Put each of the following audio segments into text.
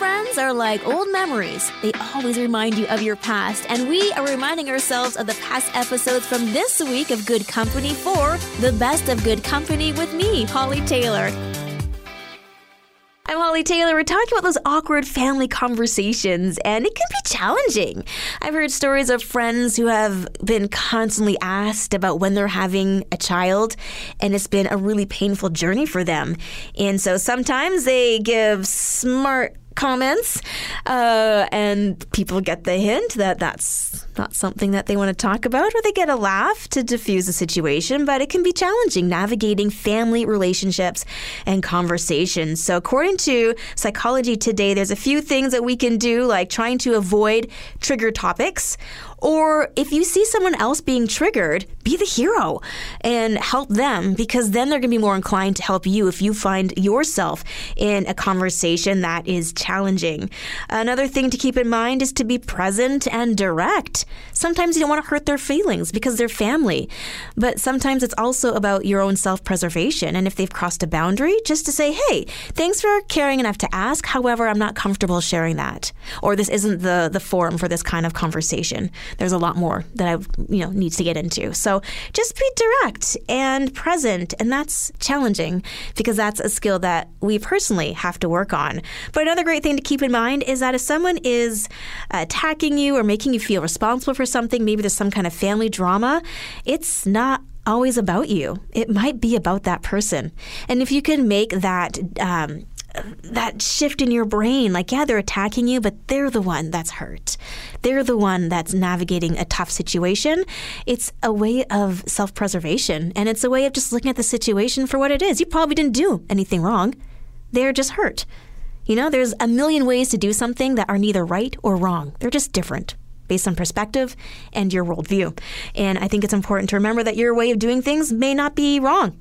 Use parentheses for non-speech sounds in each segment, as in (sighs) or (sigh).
friends are like old memories. They always remind you of your past, and we are reminding ourselves of the past episodes from this week of Good Company for the best of Good Company with me, Holly Taylor. I'm Holly Taylor. We're talking about those awkward family conversations, and it can be challenging. I've heard stories of friends who have been constantly asked about when they're having a child, and it's been a really painful journey for them. And so sometimes they give smart comments, uh, and people get the hint that that's not something that they want to talk about, or they get a laugh to diffuse the situation. But it can be challenging navigating family relationships and conversations. So, according to Psychology Today, there's a few things that we can do, like trying to avoid trigger topics or if you see someone else being triggered, be the hero and help them because then they're going to be more inclined to help you if you find yourself in a conversation that is challenging. Another thing to keep in mind is to be present and direct. Sometimes you don't want to hurt their feelings because they're family, but sometimes it's also about your own self preservation. And if they've crossed a boundary, just to say, hey, thanks for caring enough to ask. However, I'm not comfortable sharing that. Or this isn't the, the forum for this kind of conversation there's a lot more that I you know needs to get into. So just be direct and present, and that's challenging because that's a skill that we personally have to work on. But another great thing to keep in mind is that if someone is attacking you or making you feel responsible for something, maybe there's some kind of family drama, it's not always about you. It might be about that person. And if you can make that um, that shift in your brain like yeah they're attacking you but they're the one that's hurt. They're the one that's navigating a tough situation. It's a way of self-preservation and it's a way of just looking at the situation for what it is. You probably didn't do anything wrong. They're just hurt you know there's a million ways to do something that are neither right or wrong they're just different based on perspective and your worldview and i think it's important to remember that your way of doing things may not be wrong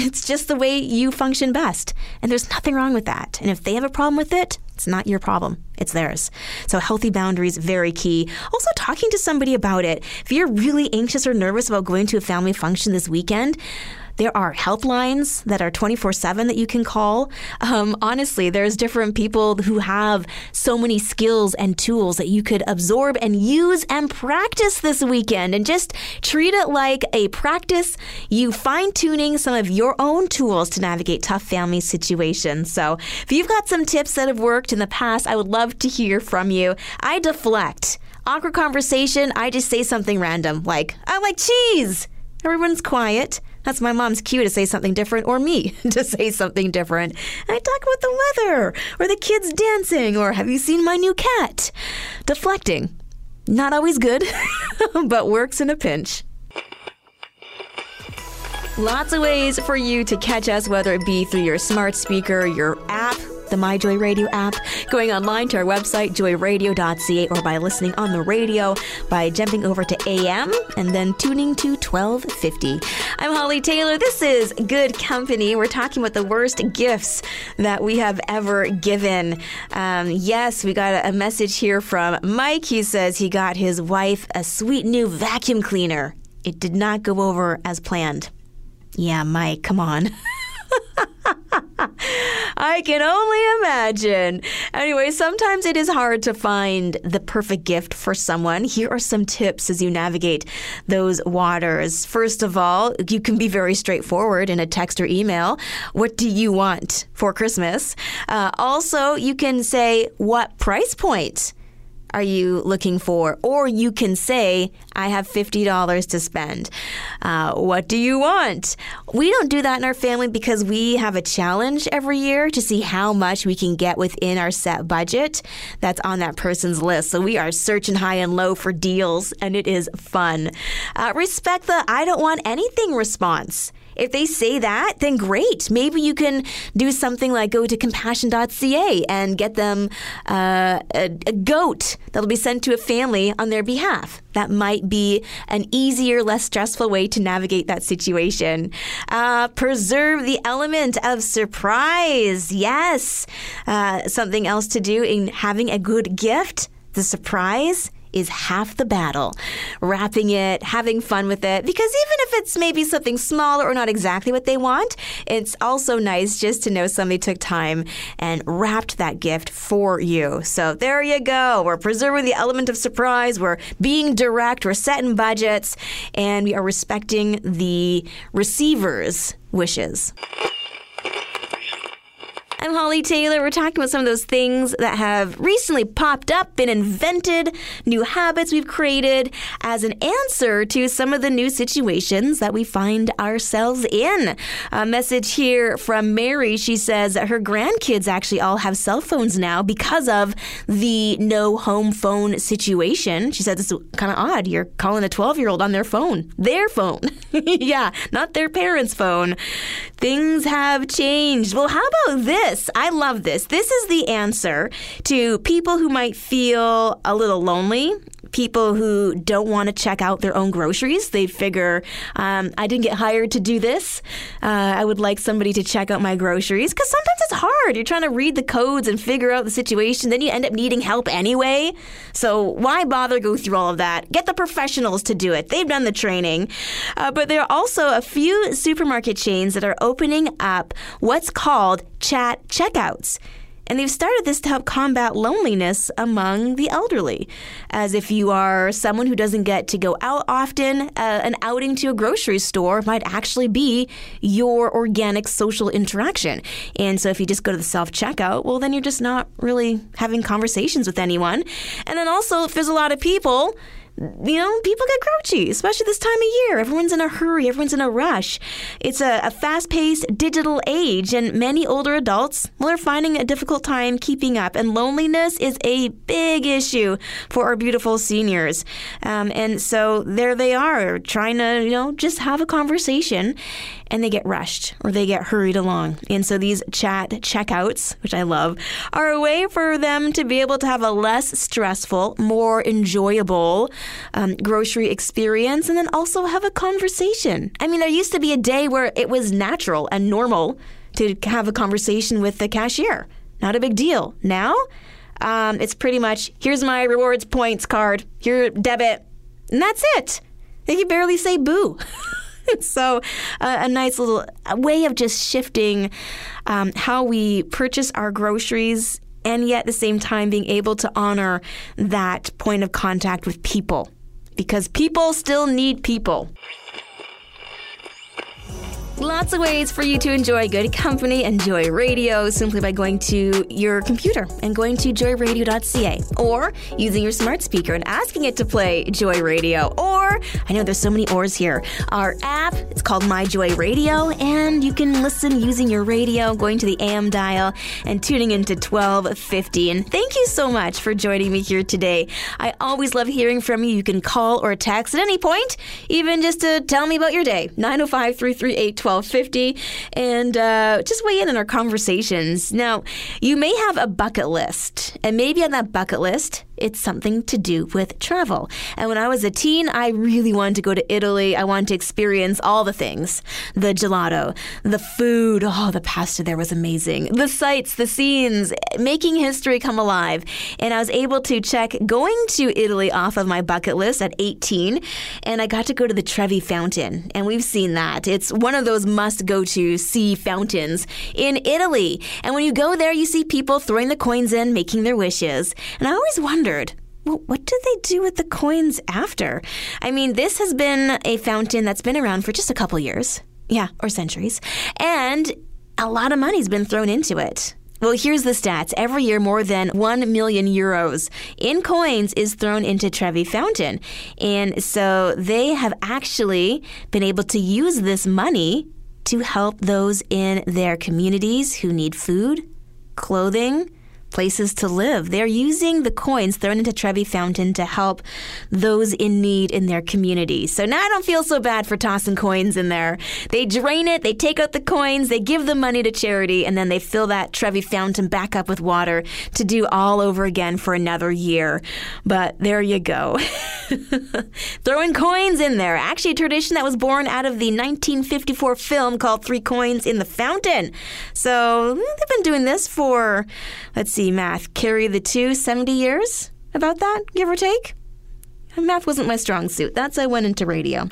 it's just the way you function best. And there's nothing wrong with that. And if they have a problem with it, it's not your problem. It's theirs. So healthy boundaries very key. Also talking to somebody about it. If you're really anxious or nervous about going to a family function this weekend, there are helplines that are 24 7 that you can call. Um, honestly, there's different people who have so many skills and tools that you could absorb and use and practice this weekend and just treat it like a practice, you fine tuning some of your own tools to navigate tough family situations. So if you've got some tips that have worked in the past, I would love to hear from you. I deflect. Awkward conversation, I just say something random like, I like cheese. Everyone's quiet. That's my mom's cue to say something different or me (laughs) to say something different. I talk about the weather or the kids dancing or have you seen my new cat? Deflecting. Not always good, (laughs) but works in a pinch. Lots of ways for you to catch us, whether it be through your smart speaker, your app, the My Joy Radio app, going online to our website, joyradio.ca, or by listening on the radio by jumping over to AM and then tuning to 1250. I'm Holly Taylor. This is Good Company. We're talking about the worst gifts that we have ever given. Um, yes, we got a message here from Mike. He says he got his wife a sweet new vacuum cleaner. It did not go over as planned. Yeah, Mike, come on. (laughs) I can only imagine. Anyway, sometimes it is hard to find the perfect gift for someone. Here are some tips as you navigate those waters. First of all, you can be very straightforward in a text or email. What do you want for Christmas? Uh, also, you can say, What price point? Are you looking for? Or you can say, I have $50 to spend. Uh, what do you want? We don't do that in our family because we have a challenge every year to see how much we can get within our set budget that's on that person's list. So we are searching high and low for deals, and it is fun. Uh, respect the I don't want anything response. If they say that, then great. Maybe you can do something like go to compassion.ca and get them uh, a, a goat that'll be sent to a family on their behalf. That might be an easier, less stressful way to navigate that situation. Uh, preserve the element of surprise. Yes. Uh, something else to do in having a good gift the surprise is half the battle. Wrapping it, having fun with it, because even if it's maybe something smaller or not exactly what they want, it's also nice just to know somebody took time and wrapped that gift for you. So there you go. We're preserving the element of surprise. We're being direct. We're setting budgets, and we are respecting the receiver's wishes. I'm Holly Taylor. We're talking about some of those things that have recently popped up, been invented, new habits we've created as an answer to some of the new situations that we find ourselves in. A message here from Mary. She says her grandkids actually all have cell phones now because of the no home phone situation. She said this is kind of odd. You're calling a 12 year old on their phone, their phone. (laughs) yeah, not their parents' phone. Things have changed. Well, how about this? This. I love this. This is the answer to people who might feel a little lonely people who don't want to check out their own groceries. They figure, um, I didn't get hired to do this. Uh, I would like somebody to check out my groceries because sometimes it's hard. You're trying to read the codes and figure out the situation. Then you end up needing help anyway. So why bother go through all of that? Get the professionals to do it. They've done the training. Uh, but there are also a few supermarket chains that are opening up what's called chat checkouts. And they've started this to help combat loneliness among the elderly. As if you are someone who doesn't get to go out often, uh, an outing to a grocery store might actually be your organic social interaction. And so if you just go to the self checkout, well, then you're just not really having conversations with anyone. And then also, if there's a lot of people, you know, people get grouchy, especially this time of year. Everyone's in a hurry, everyone's in a rush. It's a, a fast paced digital age, and many older adults well, are finding a difficult time keeping up. And loneliness is a big issue for our beautiful seniors. Um, and so there they are, trying to, you know, just have a conversation and they get rushed or they get hurried along. And so these chat checkouts, which I love, are a way for them to be able to have a less stressful, more enjoyable um, grocery experience and then also have a conversation. I mean, there used to be a day where it was natural and normal to have a conversation with the cashier. Not a big deal. Now, um, it's pretty much here's my rewards points card, here debit, and that's it. They can barely say boo. (laughs) (laughs) so, uh, a nice little way of just shifting um, how we purchase our groceries and yet at the same time being able to honor that point of contact with people because people still need people. Lots of ways for you to enjoy good company and Joy Radio simply by going to your computer and going to joyradio.ca or using your smart speaker and asking it to play Joy Radio. Or, I know there's so many ors here, our app, it's called My Joy Radio, and you can listen using your radio, going to the AM dial and tuning into 1250. And thank you so much for joining me here today. I always love hearing from you. You can call or text at any point, even just to tell me about your day. 905 338 1250 and uh, just weigh in on our conversations. Now, you may have a bucket list, and maybe on that bucket list, it's something to do with travel. And when I was a teen, I really wanted to go to Italy. I wanted to experience all the things the gelato, the food. Oh, the pasta there was amazing. The sights, the scenes, making history come alive. And I was able to check going to Italy off of my bucket list at 18. And I got to go to the Trevi Fountain. And we've seen that. It's one of those must go to see fountains in Italy. And when you go there, you see people throwing the coins in, making their wishes. And I always wondered, well, what do they do with the coins after? I mean, this has been a fountain that's been around for just a couple years. Yeah, or centuries. And a lot of money's been thrown into it. Well, here's the stats. Every year, more than 1 million euros in coins is thrown into Trevi Fountain. And so they have actually been able to use this money to help those in their communities who need food, clothing, places to live. They're using the coins thrown into Trevi Fountain to help those in need in their community. So now I don't feel so bad for tossing coins in there. They drain it, they take out the coins, they give the money to charity, and then they fill that Trevi Fountain back up with water to do all over again for another year. But there you go. (laughs) Throwing coins in there. Actually, a tradition that was born out of the 1954 film called Three Coins in the Fountain. So mm, they've been doing this for, let's see, math. Carry the two, 70 years? About that, give or take? Math wasn't my strong suit. That's why I went into radio.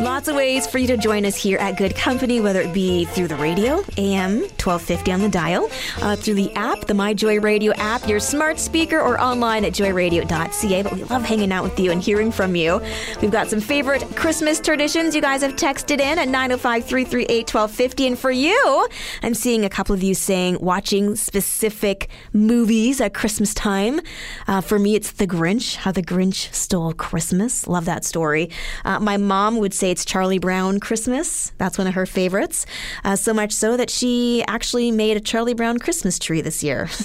Lots of ways for you to join us here at Good Company, whether it be through the radio, AM 1250 on the dial, uh, through the app, the My Joy Radio app, your smart speaker, or online at joyradio.ca. But we love hanging out with you and hearing from you. We've got some favorite Christmas traditions you guys have texted in at 905 338 1250. And for you, I'm seeing a couple of you saying watching specific movies at Christmas time. Uh, for me, it's The Grinch, How the Grinch Stole Christmas. Love that story. Uh, my mom would say it's Charlie Brown Christmas. That's one of her favorites. Uh, so much so that she actually made a Charlie Brown Christmas tree this year. (laughs)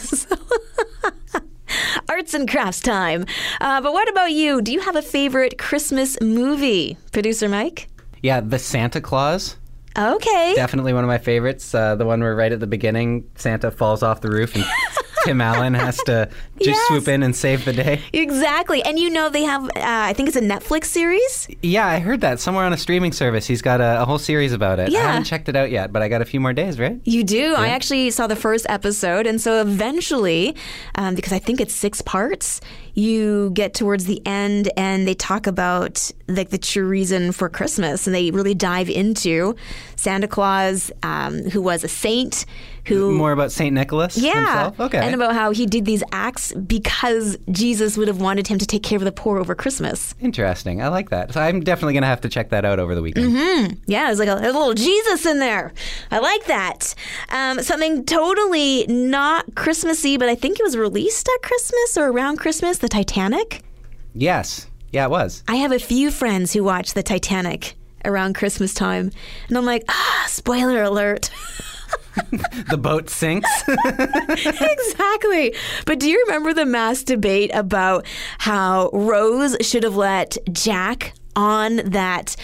(laughs) Arts and crafts time. Uh, but what about you? Do you have a favorite Christmas movie? Producer Mike? Yeah, The Santa Claus. Okay. Definitely one of my favorites. Uh, the one where right at the beginning, Santa falls off the roof and (laughs) (laughs) Tim Allen has to just Yes. swoop in and save the day. Exactly. And you know, they have, uh, I think it's a Netflix series. Yeah, I heard that somewhere on a streaming service. He's got a, a whole series about it. Yeah. I haven't checked it out yet, but I got a few more days, right? You do. I actually saw the first episode. And so eventually, um, because I think it's six parts, you get towards the end and they talk about like the true reason for Christmas. And they really dive into Santa Claus, um, who was a saint, who. More about St. Nicholas yeah, himself? Okay. and about how he did these acts because Jesus would have wanted him to take care of the poor over Christmas. Interesting. I like that. So I'm definitely going to have to check that out over the weekend. Yeah, there's like a, there's a little Jesus in there. I like that. Um, something totally not Christmassy, but I think it was released at Christmas or around Christmas. The Titanic. Yes. Yeah, it was. I have a few friends who watch the Titanic around Christmas time, and I'm like, ah, spoiler alert. (laughs) The boat sinks. (laughs) exactly. But do you remember the mass debate about how Rose should have let Jack on that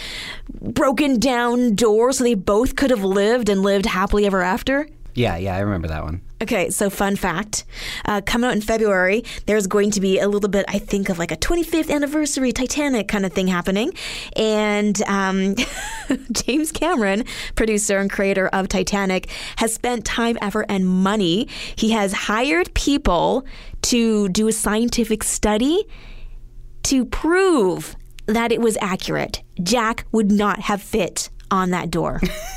broken down door so they both could have lived and lived happily ever after? yeah, yeah, I remember that one. Okay, so fun fact. Uh, coming out in February, there's going to be a little bit, I think, of like a 25th anniversary Titanic kind of thing happening. And um, (laughs) James Cameron, producer and creator of Titanic, has spent time, effort, and money. He has hired people to do a scientific study to prove that it was accurate. Jack would not have fit on that door. (laughs)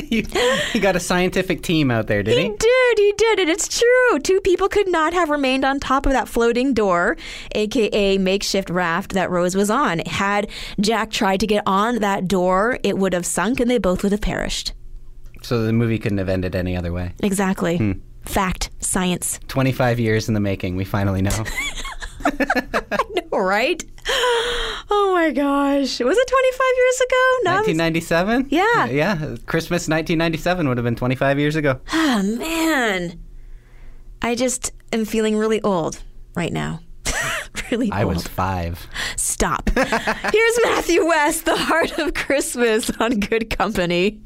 (laughs) he got a scientific team out there, did He he? did, he did, and it's true. Two people could not have remained on top of that floating door, aka makeshift raft that Rose was on. Had Jack tried to get on that door, it would have sunk and they both would have perished. So the movie couldn't have ended any other way. Exactly. Hmm. Fact, science. 25 years in the making, we finally know. (laughs) (laughs) All right. Oh my gosh. Was it 25 years ago? No, 1997? Yeah. Yeah. Christmas 1997 would have been 25 years ago. Oh (sighs) man. I just am feeling really old right now. (laughs) really I old. was five. Stop. (laughs) Here's Matthew West, The Heart of Christmas on Good Company.